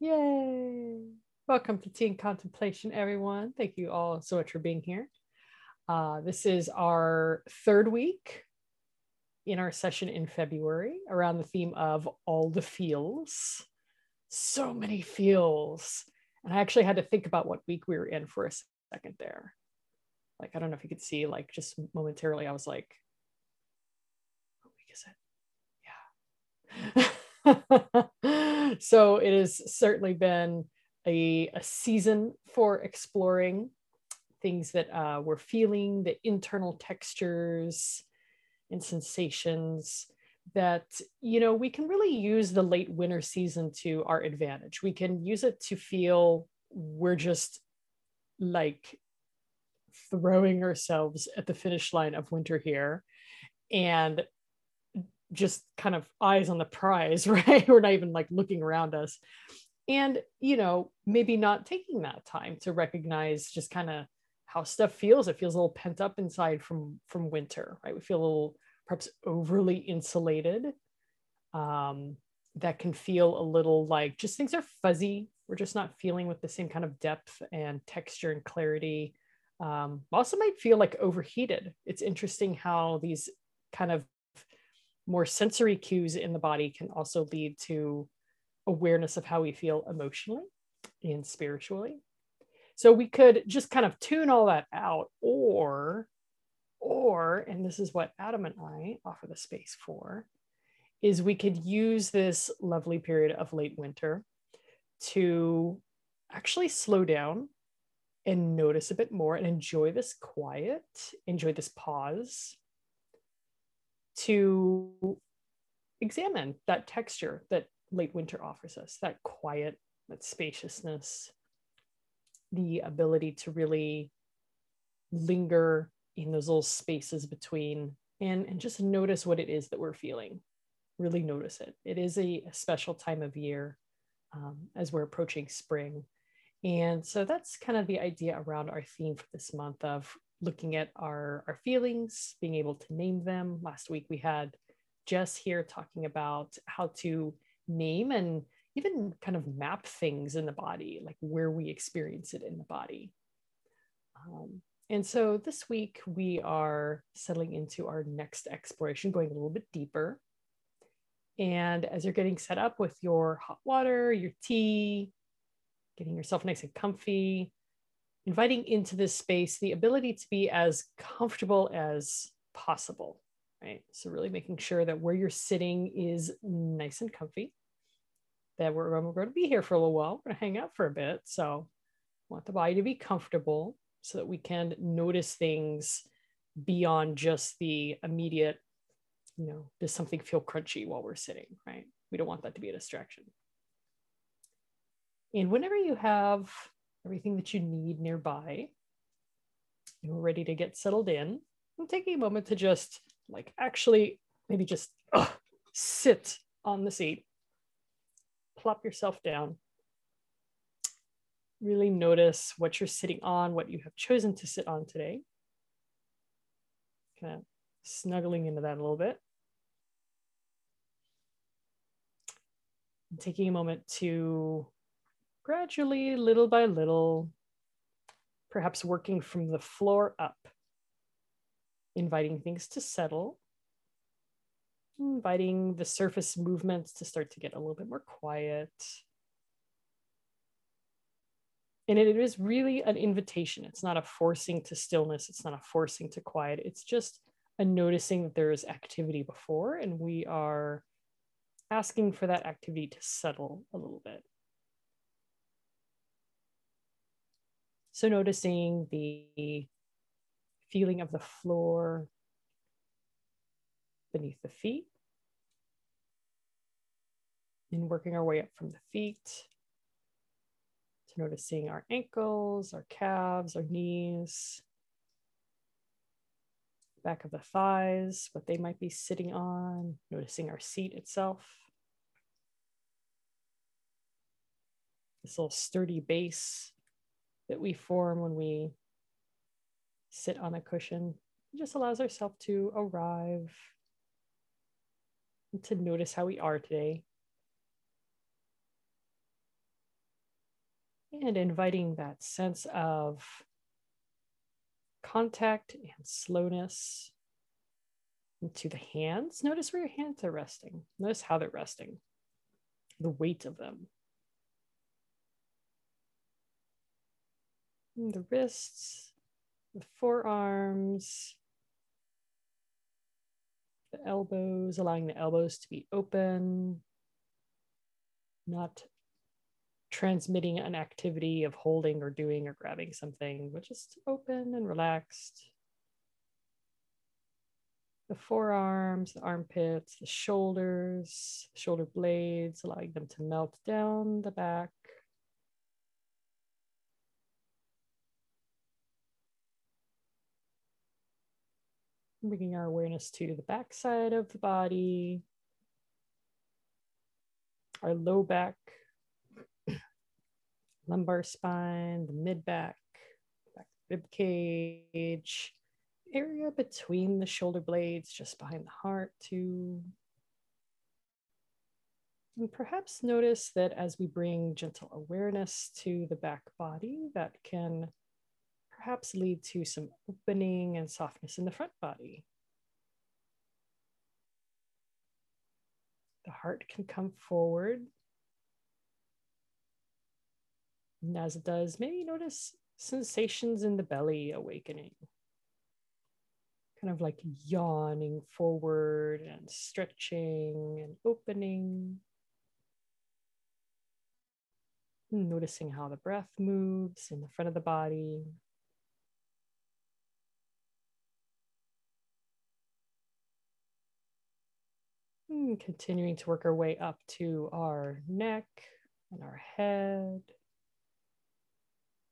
Yay! Welcome to Tea Contemplation, everyone. Thank you all so much for being here. Uh, this is our third week in our session in February around the theme of all the feels. So many feels. And I actually had to think about what week we were in for a second there. Like, I don't know if you could see, like, just momentarily, I was like, what week is it? Yeah. so it has certainly been a, a season for exploring things that uh, we're feeling, the internal textures and sensations that you know we can really use the late winter season to our advantage. We can use it to feel we're just like throwing ourselves at the finish line of winter here. And just kind of eyes on the prize right? We're not even like looking around us. And you know maybe not taking that time to recognize just kind of how stuff feels. It feels a little pent up inside from from winter right? We feel a little perhaps overly insulated. Um that can feel a little like just things are fuzzy. We're just not feeling with the same kind of depth and texture and clarity. Um also might feel like overheated. It's interesting how these kind of more sensory cues in the body can also lead to awareness of how we feel emotionally and spiritually. So we could just kind of tune all that out, or, or, and this is what Adam and I offer the space for, is we could use this lovely period of late winter to actually slow down and notice a bit more and enjoy this quiet, enjoy this pause to examine that texture that late winter offers us that quiet, that spaciousness, the ability to really linger in those little spaces between and, and just notice what it is that we're feeling. Really notice it. It is a, a special time of year um, as we're approaching spring. And so that's kind of the idea around our theme for this month of looking at our, our feelings, being able to name them. Last week we had Jess here talking about how to name and even kind of map things in the body, like where we experience it in the body. Um, and so this week we are settling into our next exploration, going a little bit deeper. And as you're getting set up with your hot water, your tea, getting yourself nice and comfy, inviting into this space the ability to be as comfortable as possible, right? So, really making sure that where you're sitting is nice and comfy that we're, we're going to be here for a little while. We're going to hang out for a bit. So, want the body to be comfortable so that we can notice things beyond just the immediate, you know, does something feel crunchy while we're sitting, right? We don't want that to be a distraction. And whenever you have everything that you need nearby, you're ready to get settled in, I'm taking a moment to just like actually maybe just uh, sit on the seat plop yourself down. Really notice what you're sitting on, what you have chosen to sit on today. Kind of snuggling into that a little bit. And taking a moment to gradually, little by little, perhaps working from the floor up, inviting things to settle inviting the surface movements to start to get a little bit more quiet. And it is really an invitation. It's not a forcing to stillness, it's not a forcing to quiet. It's just a noticing that there is activity before, and we are asking for that activity to settle a little bit. So, noticing the feeling of the floor, beneath the feet. And working our way up from the feet to noticing our ankles, our calves, our knees, back of the thighs, what they might be sitting on, noticing our seat itself. This little sturdy base that we form when we sit on a cushion it just allows ourselves to arrive to notice how we are today. And inviting that sense of contact and slowness into the hands. Notice where your hands are resting. Notice how they're resting, the weight of them. Mm, the wrists, the forearms, the elbows, allowing the elbows to be open, not transmitting an activity of holding or doing or grabbing something, but just open and relaxed. The forearms, the armpits, the shoulders, shoulder blades, allowing them to melt down the back. Bringing our awareness to the back side of the body, our low back, lumbar spine, the mid back, back rib cage, area between the shoulder blades, just behind the heart, too. And perhaps notice that as we bring gentle awareness to the back body, that can perhaps lead to some opening and softness in the front body. The heart can come forward and as it does, maybe notice sensations in the belly awakening. Kind of like yawning forward and stretching and opening. Noticing how the breath moves in the front of the body. And continuing to work our way up to our neck and our head.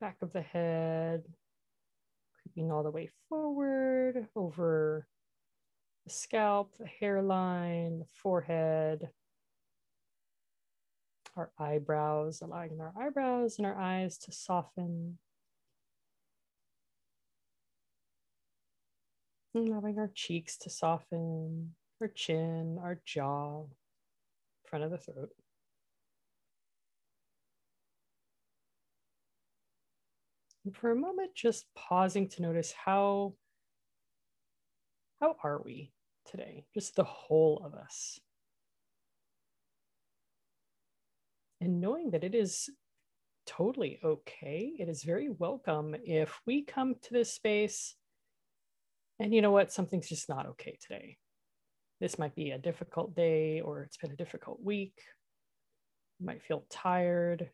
Back of the head, creeping all the way forward over the scalp, the hairline, the forehead, our eyebrows, allowing our eyebrows and our eyes to soften. Allowing our cheeks to soften, our chin, our jaw, front of the throat. And for a moment, just pausing to notice how how are we today? Just the whole of us. And knowing that it is totally okay. It is very welcome if we come to this space and you know what, something's just not okay today. This might be a difficult day or it's been a difficult week. You might feel tired.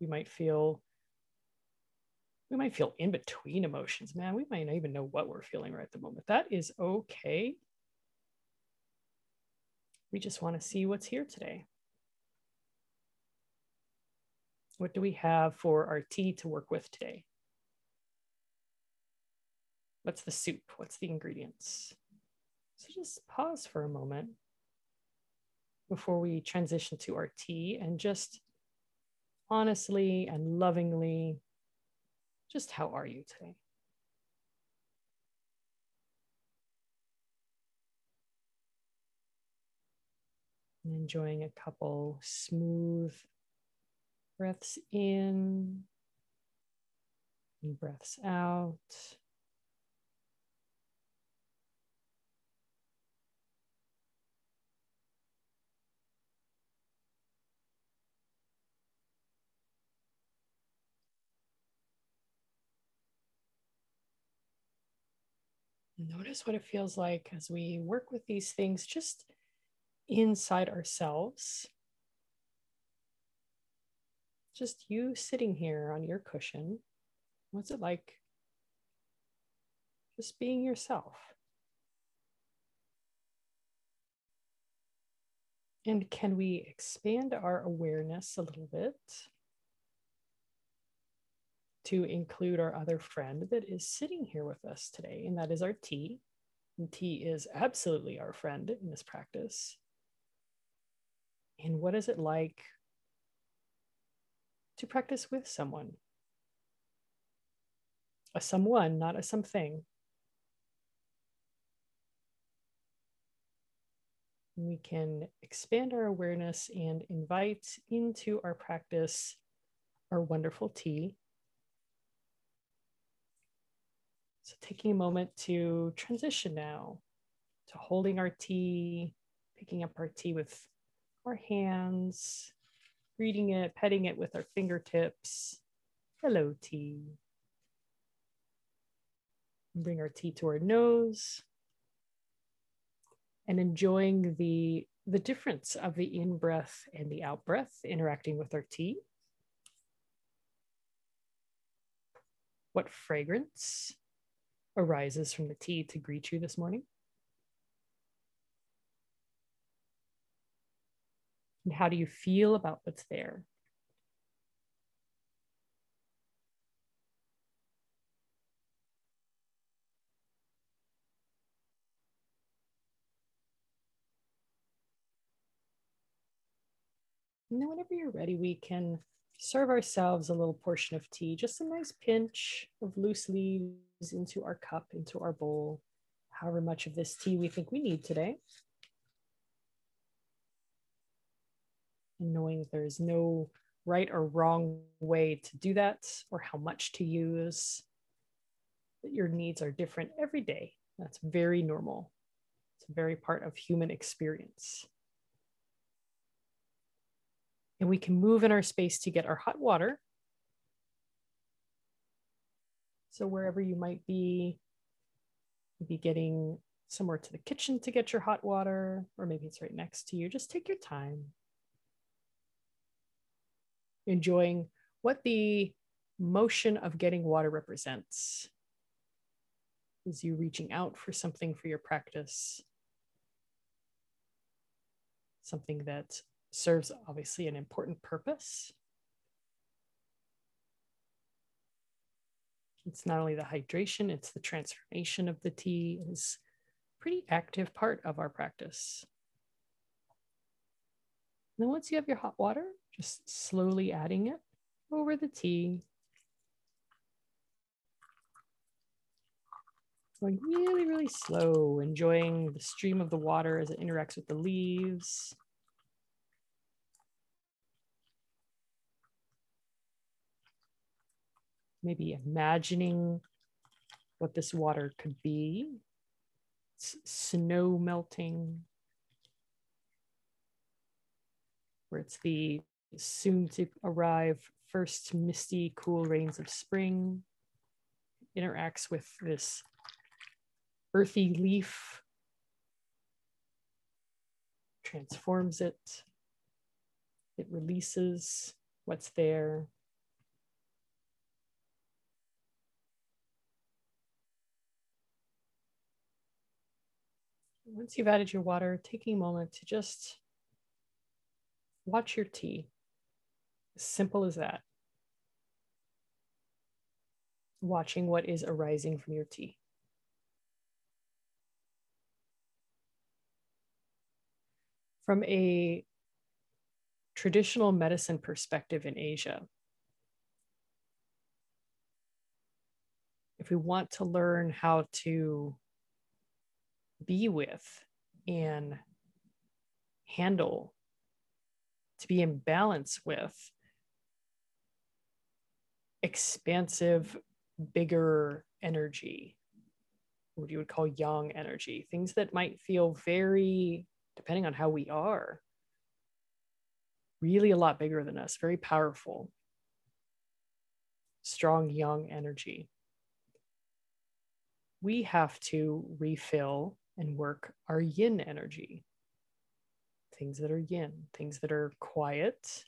You might feel we might feel in between emotions, man. We might not even know what we're feeling right at the moment. That is okay. We just want to see what's here today. What do we have for our tea to work with today? What's the soup? What's the ingredients? So just pause for a moment before we transition to our tea and just honestly and lovingly just how are you today? Enjoying a couple smooth breaths in and breaths out. Notice what it feels like as we work with these things just inside ourselves. Just you sitting here on your cushion. What's it like? Just being yourself. And can we expand our awareness a little bit? To include our other friend that is sitting here with us today, and that is our tea. And Tea is absolutely our friend in this practice. And what is it like to practice with someone? A someone, not a something. We can expand our awareness and invite into our practice our wonderful tea. So, taking a moment to transition now to holding our tea, picking up our tea with our hands, reading it, petting it with our fingertips. Hello, tea. Bring our tea to our nose and enjoying the, the difference of the in breath and the out breath interacting with our tea. What fragrance arises from the tea to greet you this morning? And how do you feel about what's there? And then whenever you're ready, we can serve ourselves a little portion of tea, just a nice pinch of loose leaves into our cup, into our bowl, however much of this tea we think we need today. And knowing that there's no right or wrong way to do that or how much to use, that your needs are different every day. That's very normal. It's very part of human experience. And we can move in our space to get our hot water. So wherever you might be, maybe getting somewhere to the kitchen to get your hot water, or maybe it's right next to you, just take your time. Enjoying what the motion of getting water represents. Is you reaching out for something for your practice, something that serves obviously an important purpose. It's not only the hydration, it's the transformation of the tea is pretty active part of our practice. And then once you have your hot water, just slowly adding it over the tea. Going really, really slow, enjoying the stream of the water as it interacts with the leaves. Maybe imagining what this water could be. It's snow melting, where it's the soon to arrive first misty, cool rains of spring. Interacts with this earthy leaf, transforms it, it releases what's there. Once you've added your water, taking a moment to just watch your tea. Simple as that. Watching what is arising from your tea. From a traditional medicine perspective in Asia, if we want to learn how to be with and handle, to be in balance with expansive, bigger energy, what you would call yang energy, things that might feel very, depending on how we are, really a lot bigger than us, very powerful, strong yang energy. We have to refill and work our yin energy. Things that are yin, things that are quiet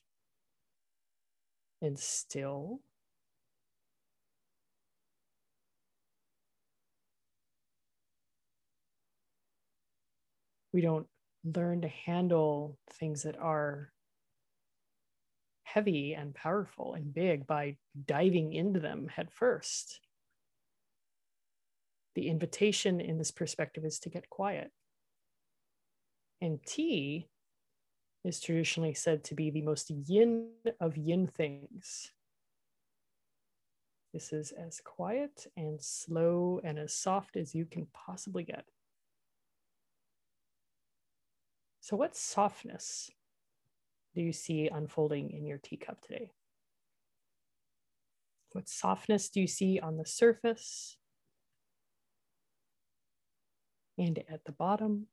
and still. We don't learn to handle things that are heavy and powerful and big by diving into them head first the invitation in this perspective is to get quiet. And tea is traditionally said to be the most yin of yin things. This is as quiet and slow and as soft as you can possibly get. So, what softness do you see unfolding in your teacup today? What softness do you see on the surface and at the bottom?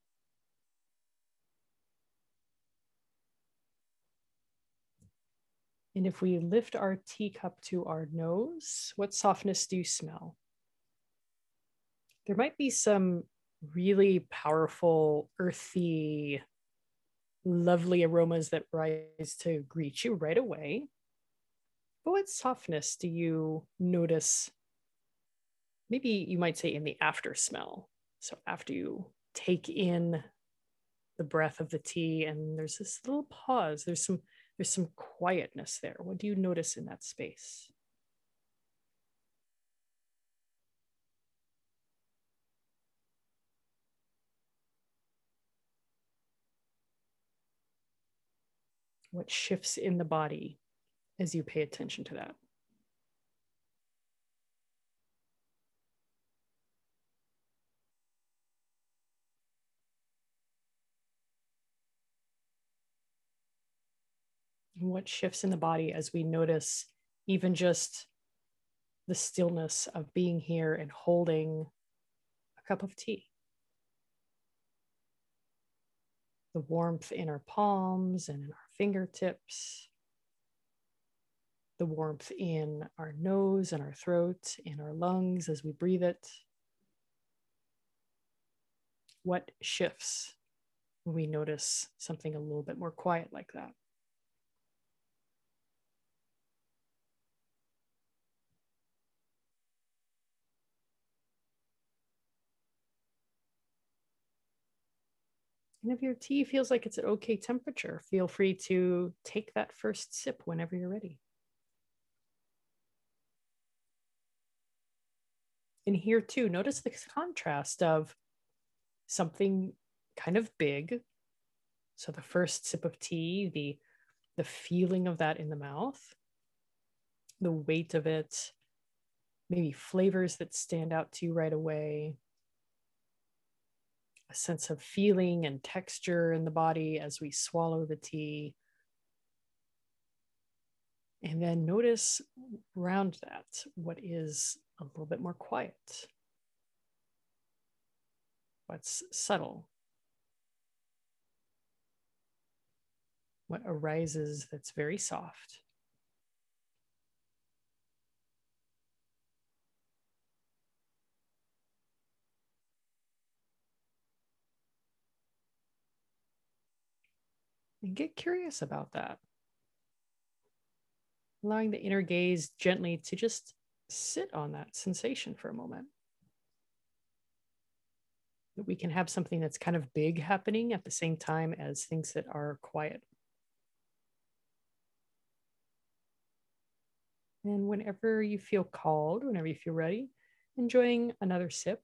And if we lift our teacup to our nose, what softness do you smell? There might be some really powerful, earthy, lovely aromas that rise to greet you right away. But what softness do you notice? Maybe you might say in the after smell. So after you take in the breath of the tea and there's this little pause, there's some there's some quietness there. What do you notice in that space? What shifts in the body as you pay attention to that? What shifts in the body as we notice even just the stillness of being here and holding a cup of tea. The warmth in our palms and in our fingertips, the warmth in our nose and our throat, in our lungs as we breathe it. What shifts when we notice something a little bit more quiet like that? If your tea feels like it's at okay temperature, feel free to take that first sip whenever you're ready. And here too, notice the contrast of something kind of big. So the first sip of tea, the the feeling of that in the mouth, the weight of it, maybe flavors that stand out to you right away, a sense of feeling and texture in the body as we swallow the tea. And then notice around that what is a little bit more quiet, what's subtle, what arises that's very soft. And get curious about that. Allowing the inner gaze gently to just sit on that sensation for a moment. That we can have something that's kind of big happening at the same time as things that are quiet. And whenever you feel called, whenever you feel ready, enjoying another sip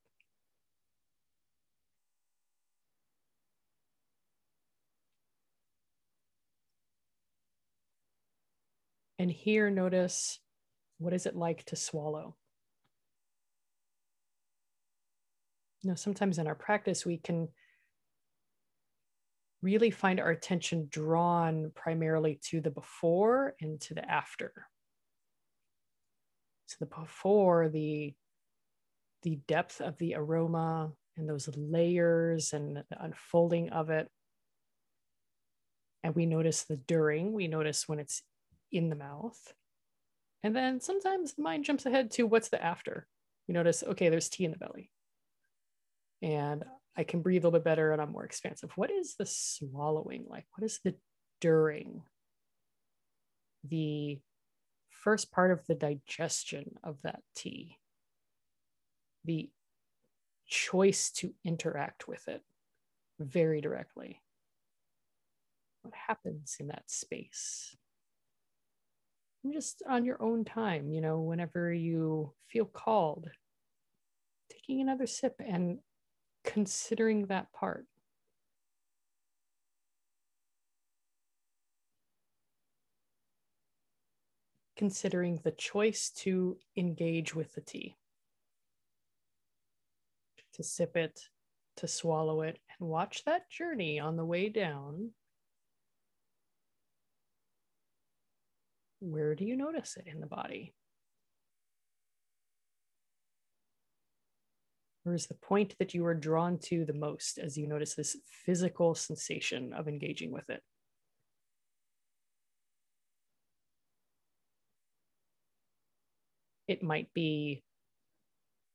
And here, notice what is it like to swallow? You know, sometimes in our practice, we can really find our attention drawn primarily to the before and to the after. So the before, the the depth of the aroma and those layers and the unfolding of it. And we notice the during, we notice when it's in the mouth. And then sometimes the mind jumps ahead to what's the after. You notice, okay, there's tea in the belly. And I can breathe a little bit better and I'm more expansive. What is the swallowing like? What is the during? The first part of the digestion of that tea, the choice to interact with it very directly. What happens in that space? Just on your own time, you know, whenever you feel called, taking another sip and considering that part. Considering the choice to engage with the tea, to sip it, to swallow it, and watch that journey on the way down where do you notice it in the body? Where is the point that you are drawn to the most as you notice this physical sensation of engaging with it? It might be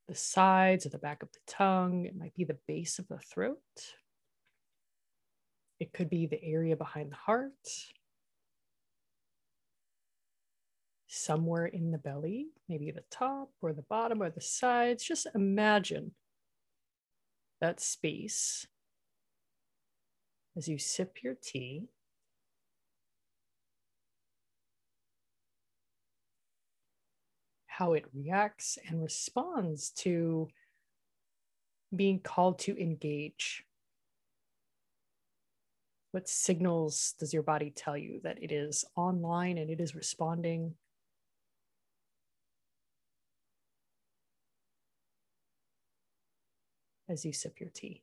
the sides or the back of the tongue. It might be the base of the throat. It could be the area behind the heart. Somewhere in the belly, maybe the top or the bottom or the sides. Just imagine that space as you sip your tea. how it reacts and responds to being called to engage. What signals does your body tell you that it is online and it is responding? As you sip your tea.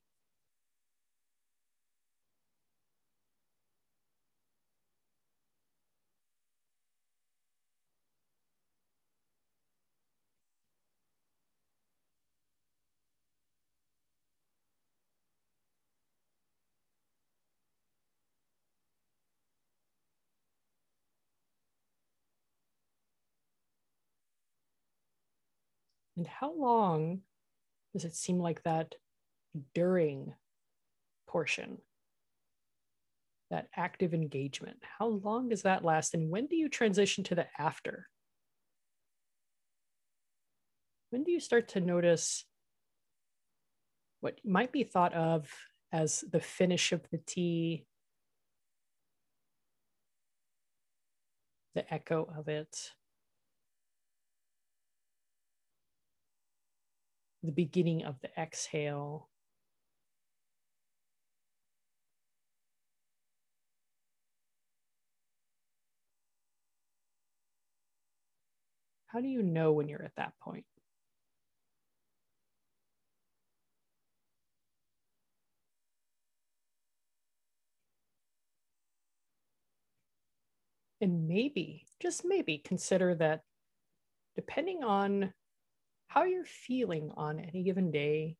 And how long does it seem like that during portion, that active engagement, how long does that last? And when do you transition to the after? When do you start to notice what might be thought of as the finish of the tea, the echo of it? The beginning of the exhale. How do you know when you're at that point? And maybe, just maybe, consider that depending on how you're feeling on any given day,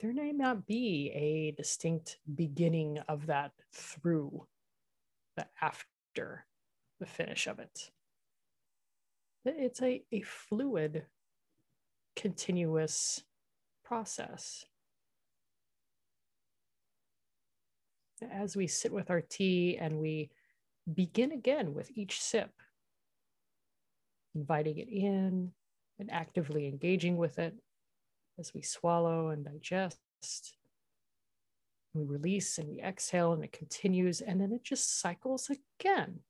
there may not be a distinct beginning of that through the after the finish of it. It's a, a fluid, continuous process. As we sit with our tea and we begin again with each sip, inviting it in and actively engaging with it as we swallow and digest. We release and we exhale, and it continues, and then it just cycles again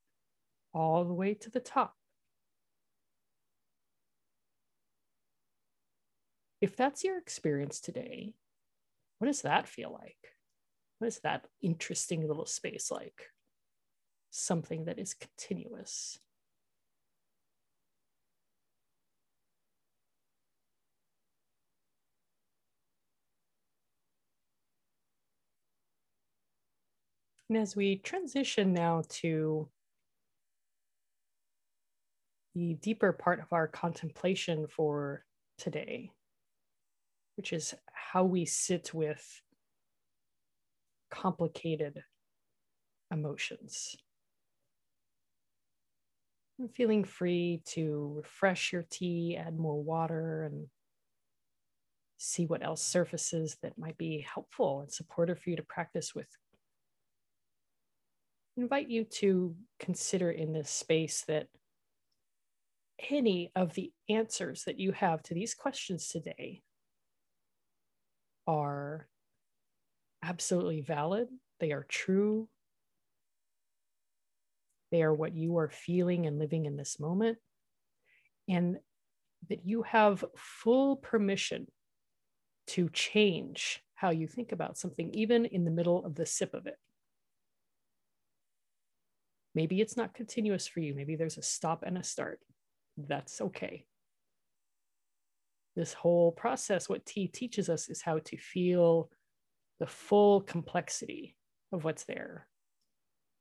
all the way to the top. If that's your experience today, what does that feel like? What is that interesting little space like? Something that is continuous. And as we transition now to the deeper part of our contemplation for today, which is how we sit with complicated emotions. And feeling free to refresh your tea, add more water, and see what else surfaces that might be helpful and supportive for you to practice with invite you to consider in this space that any of the answers that you have to these questions today are absolutely valid, they are true, they are what you are feeling and living in this moment, and that you have full permission to change how you think about something, even in the middle of the sip of it. Maybe it's not continuous for you. Maybe there's a stop and a start. That's okay. This whole process, what tea teaches us is how to feel the full complexity of what's there,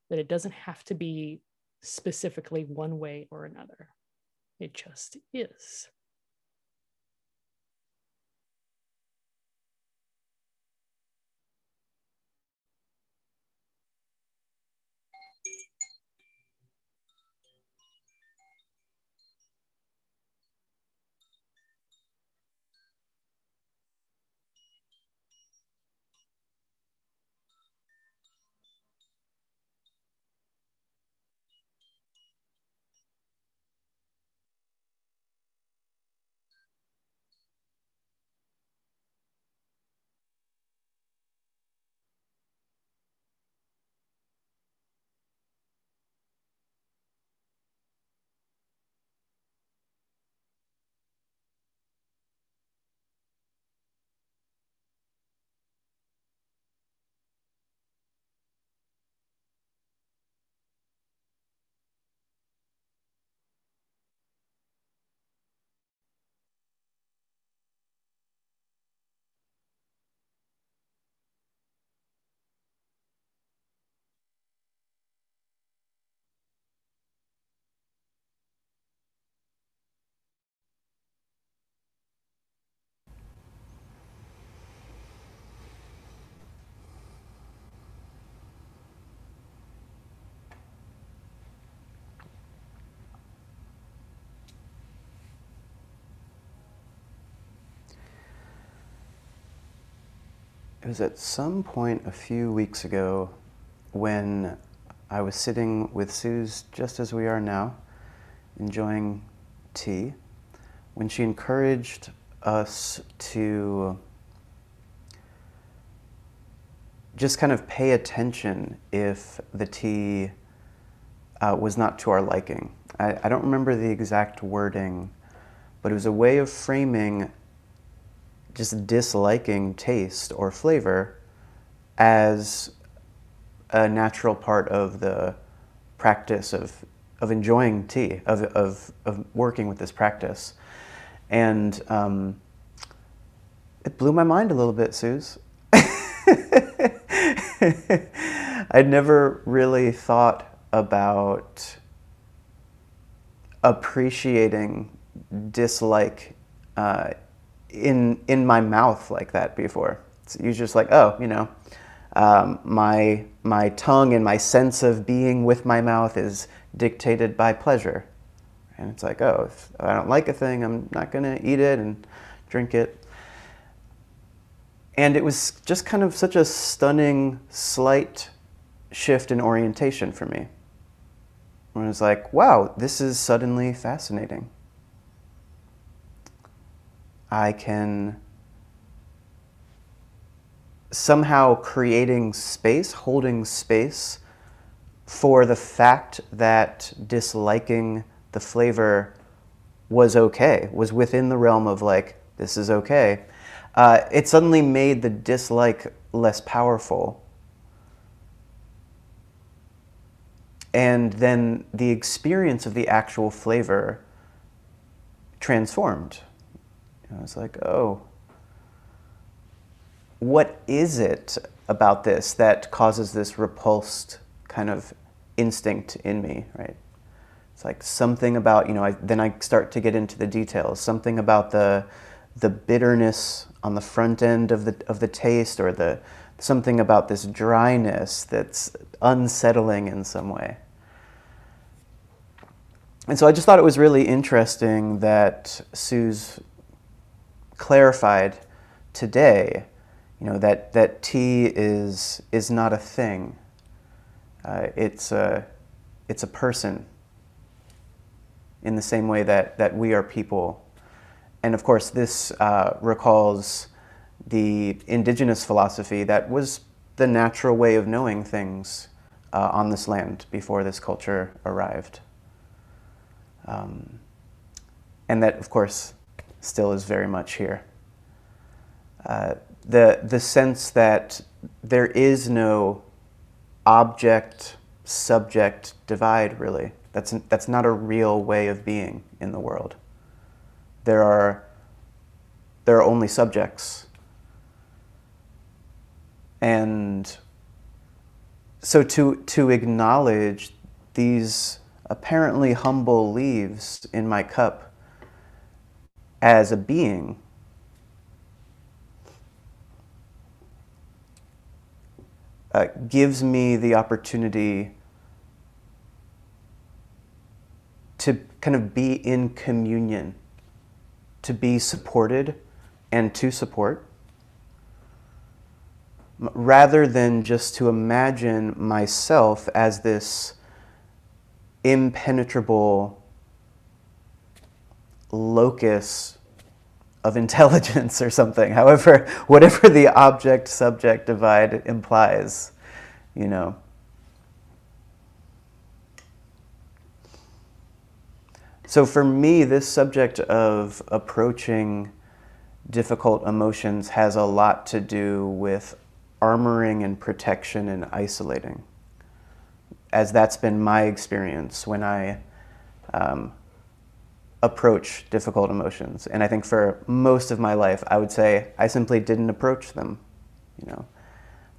that it doesn't have to be specifically one way or another. It just is. It was at some point a few weeks ago when I was sitting with Suze just as we are now, enjoying tea, when she encouraged us to just kind of pay attention if the tea uh, was not to our liking. I, I don't remember the exact wording, but it was a way of framing just disliking taste or flavor as a natural part of the practice of, of enjoying tea, of, of, of working with this practice. And um, it blew my mind a little bit, Suze. I'd never really thought about appreciating dislike uh, in in my mouth like that before. It's usually just like, oh, you know, um, my my tongue and my sense of being with my mouth is dictated by pleasure, and it's like, oh, if I don't like a thing, I'm not gonna eat it and drink it. And it was just kind of such a stunning, slight shift in orientation for me. When it was like, wow, this is suddenly fascinating. I can somehow creating space, holding space for the fact that disliking the flavor was okay, was within the realm of like, this is okay. Uh, it suddenly made the dislike less powerful. And then the experience of the actual flavor transformed. I was like, oh, what is it about this that causes this repulsed kind of instinct in me, right? It's like something about, you know, I, then I start to get into the details, something about the, the bitterness on the front end of the, of the taste or the, something about this dryness that's unsettling in some way. And so I just thought it was really interesting that Suze clarified today, you know, that, that tea is, is not a thing. Uh, it's, a, it's a person in the same way that, that we are people. And of course, this uh, recalls the indigenous philosophy that was the natural way of knowing things uh, on this land before this culture arrived. Um, and that, of course, still is very much here. Uh, the, the sense that there is no object subject divide, really. That's, that's not a real way of being in the world. There are, there are only subjects. And so to, to acknowledge these apparently humble leaves in my cup as a being. Uh, gives me the opportunity to kind of be in communion, to be supported and to support, rather than just to imagine myself as this impenetrable locus of intelligence or something, however, whatever the object subject divide implies, you know. So for me, this subject of approaching difficult emotions has a lot to do with armoring and protection and isolating, as that's been my experience when I um, approach difficult emotions. And I think for most of my life, I would say I simply didn't approach them. You know,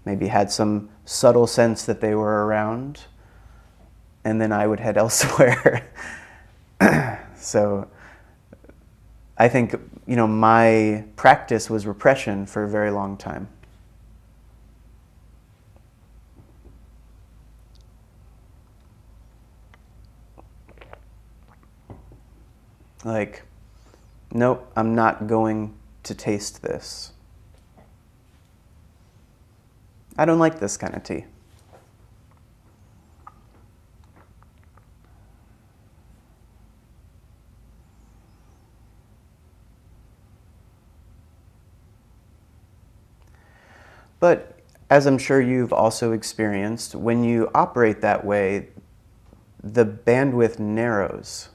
maybe had some subtle sense that they were around, and then I would head elsewhere. so I think, you know, my practice was repression for a very long time. Like, nope, I'm not going to taste this. I don't like this kind of tea. But as I'm sure you've also experienced, when you operate that way, the bandwidth narrows.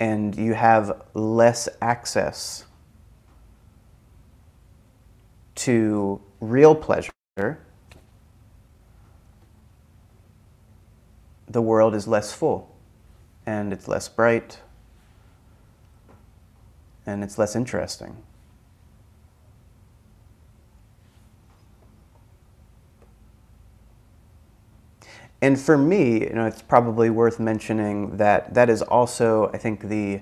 And you have less access to real pleasure. The world is less full and it's less bright and it's less interesting. And for me, you know, it's probably worth mentioning that that is also, I think, the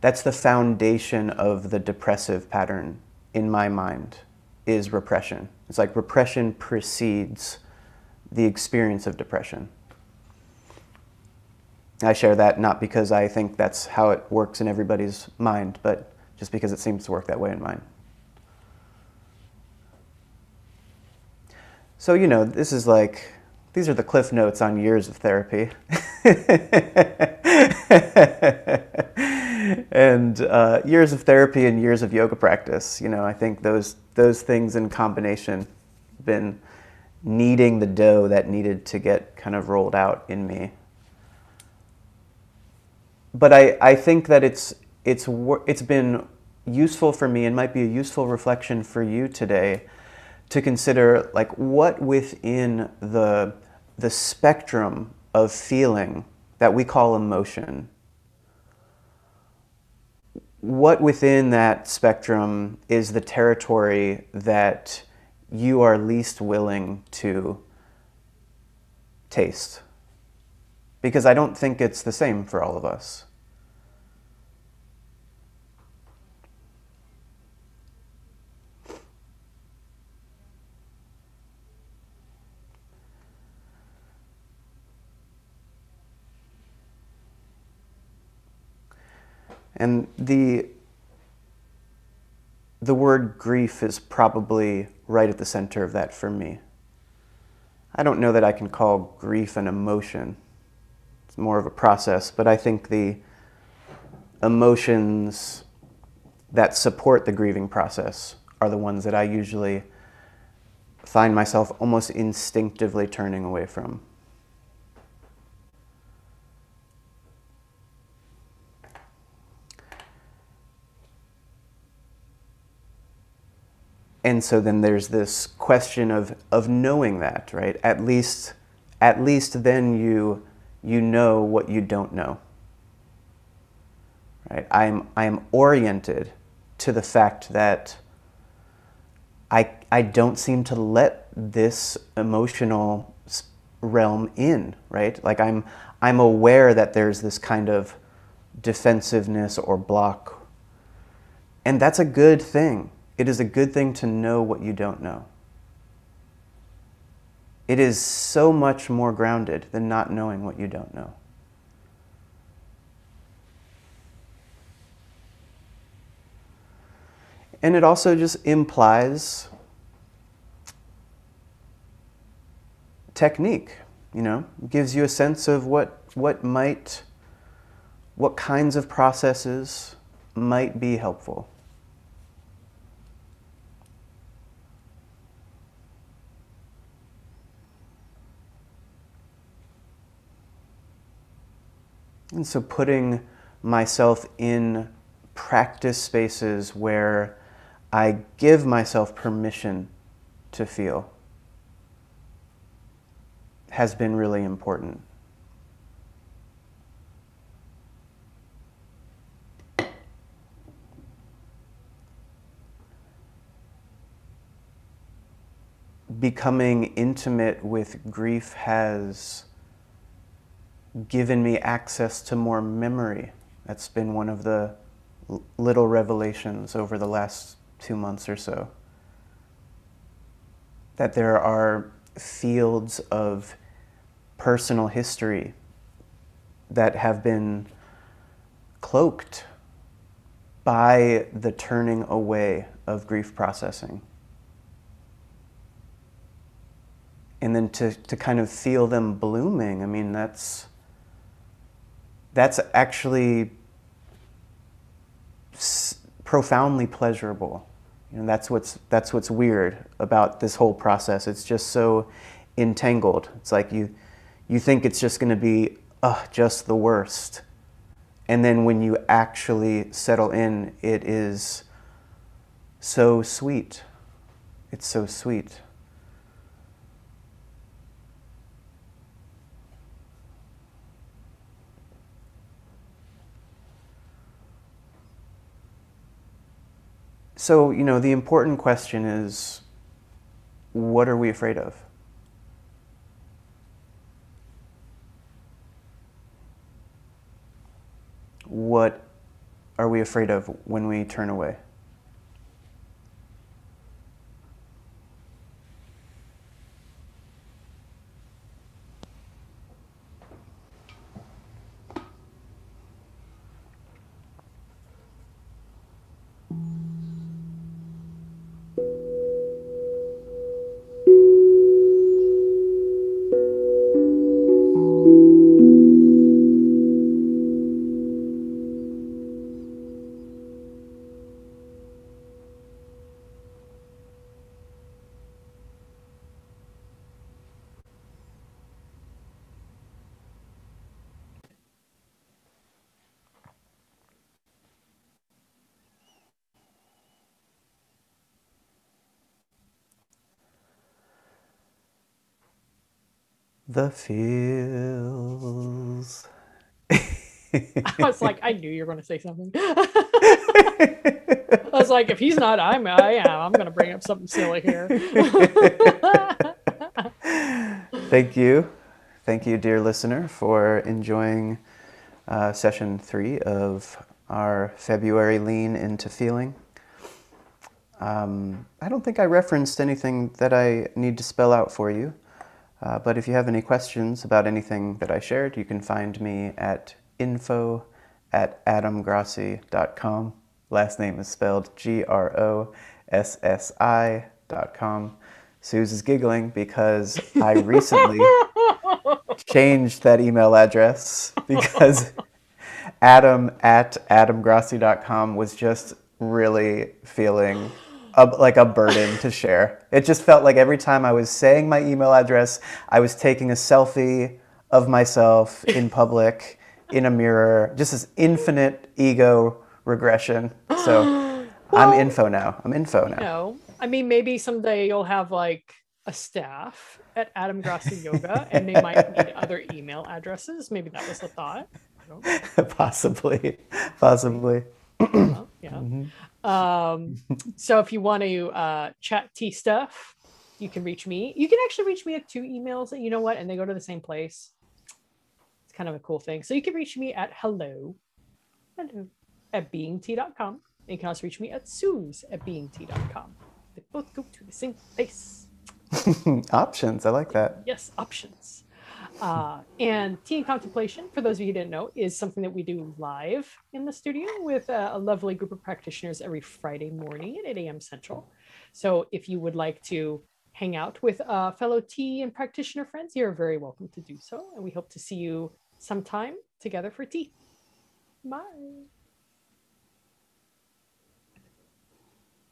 that's the foundation of the depressive pattern in my mind is repression. It's like repression precedes the experience of depression. I share that not because I think that's how it works in everybody's mind, but just because it seems to work that way in mine. So, you know, this is like these are the cliff notes on years of therapy. and uh, years of therapy and years of yoga practice. You know, I think those those things in combination been kneading the dough that needed to get kind of rolled out in me. But I, I think that it's it's it's been useful for me and might be a useful reflection for you today to consider like what within the the spectrum of feeling that we call emotion what within that spectrum is the territory that you are least willing to taste because I don't think it's the same for all of us. And the, the word grief is probably right at the center of that for me. I don't know that I can call grief an emotion. It's more of a process, but I think the emotions that support the grieving process are the ones that I usually find myself almost instinctively turning away from. And so then there's this question of of knowing that right? At least at least then you you know what you don't know. Right? I'm i'm oriented to the fact that i i don't seem to let this emotional realm in right? Like i'm i'm aware that there's this kind of defensiveness or block. And that's a good thing it is a good thing to know what you don't know. It is so much more grounded than not knowing what you don't know. And it also just implies technique, you know, gives you a sense of what, what might, what kinds of processes might be helpful. And so putting myself in practice spaces where I give myself permission to feel has been really important. Becoming intimate with grief has given me access to more memory. That's been one of the little revelations over the last two months or so. That there are fields of personal history that have been cloaked by the turning away of grief processing. And then to, to kind of feel them blooming, I mean, that's that's actually profoundly pleasurable. You know, that's what's, that's what's weird about this whole process. It's just so entangled. It's like you, you think it's just going to be uh, just the worst. And then when you actually settle in, it is so sweet. It's so sweet. So, you know, the important question is what are we afraid of? What are we afraid of when we turn away? The feels. I was like, I knew you were going to say something. I was like, if he's not, I'm, I am. I'm going to bring up something silly here. Thank you. Thank you, dear listener, for enjoying uh, session three of our February lean into feeling. Um, I don't think I referenced anything that I need to spell out for you. Uh, but if you have any questions about anything that I shared, you can find me at info at adamgrossi.com. Last name is spelled G R O S S I dot com. Suze is giggling because I recently changed that email address because adam at adamgrossi.com was just really feeling a, like a burden to share. It just felt like every time I was saying my email address, I was taking a selfie of myself in public in a mirror. Just this infinite ego regression. So Well, I'm info now. I'm info now. No, I mean, maybe someday you'll have like a staff at Adam Grossi Yoga and they might need other email addresses. Maybe that was the thought. Know. possibly, possibly. Well, yeah. Mm-hmm. Um, so if you want to uh, chat tea stuff, you can reach me. You can actually reach me at two emails. And you know what? And they go to the same place. It's kind of a cool thing. So you can reach me at hello, hello at beingtea.com. And you can also reach me at suze at beingtea.com. They both go to the same place. Options. I like that. Yes, options. Uh, and Tea and Contemplation, for those of you who didn't know, is something that we do live in the studio with uh, a lovely group of practitioners every Friday morning at 8 a.m. Central. So if you would like to hang out with uh, fellow tea and practitioner friends, you're very welcome to do so. And we hope to see you sometime together for tea. Bye.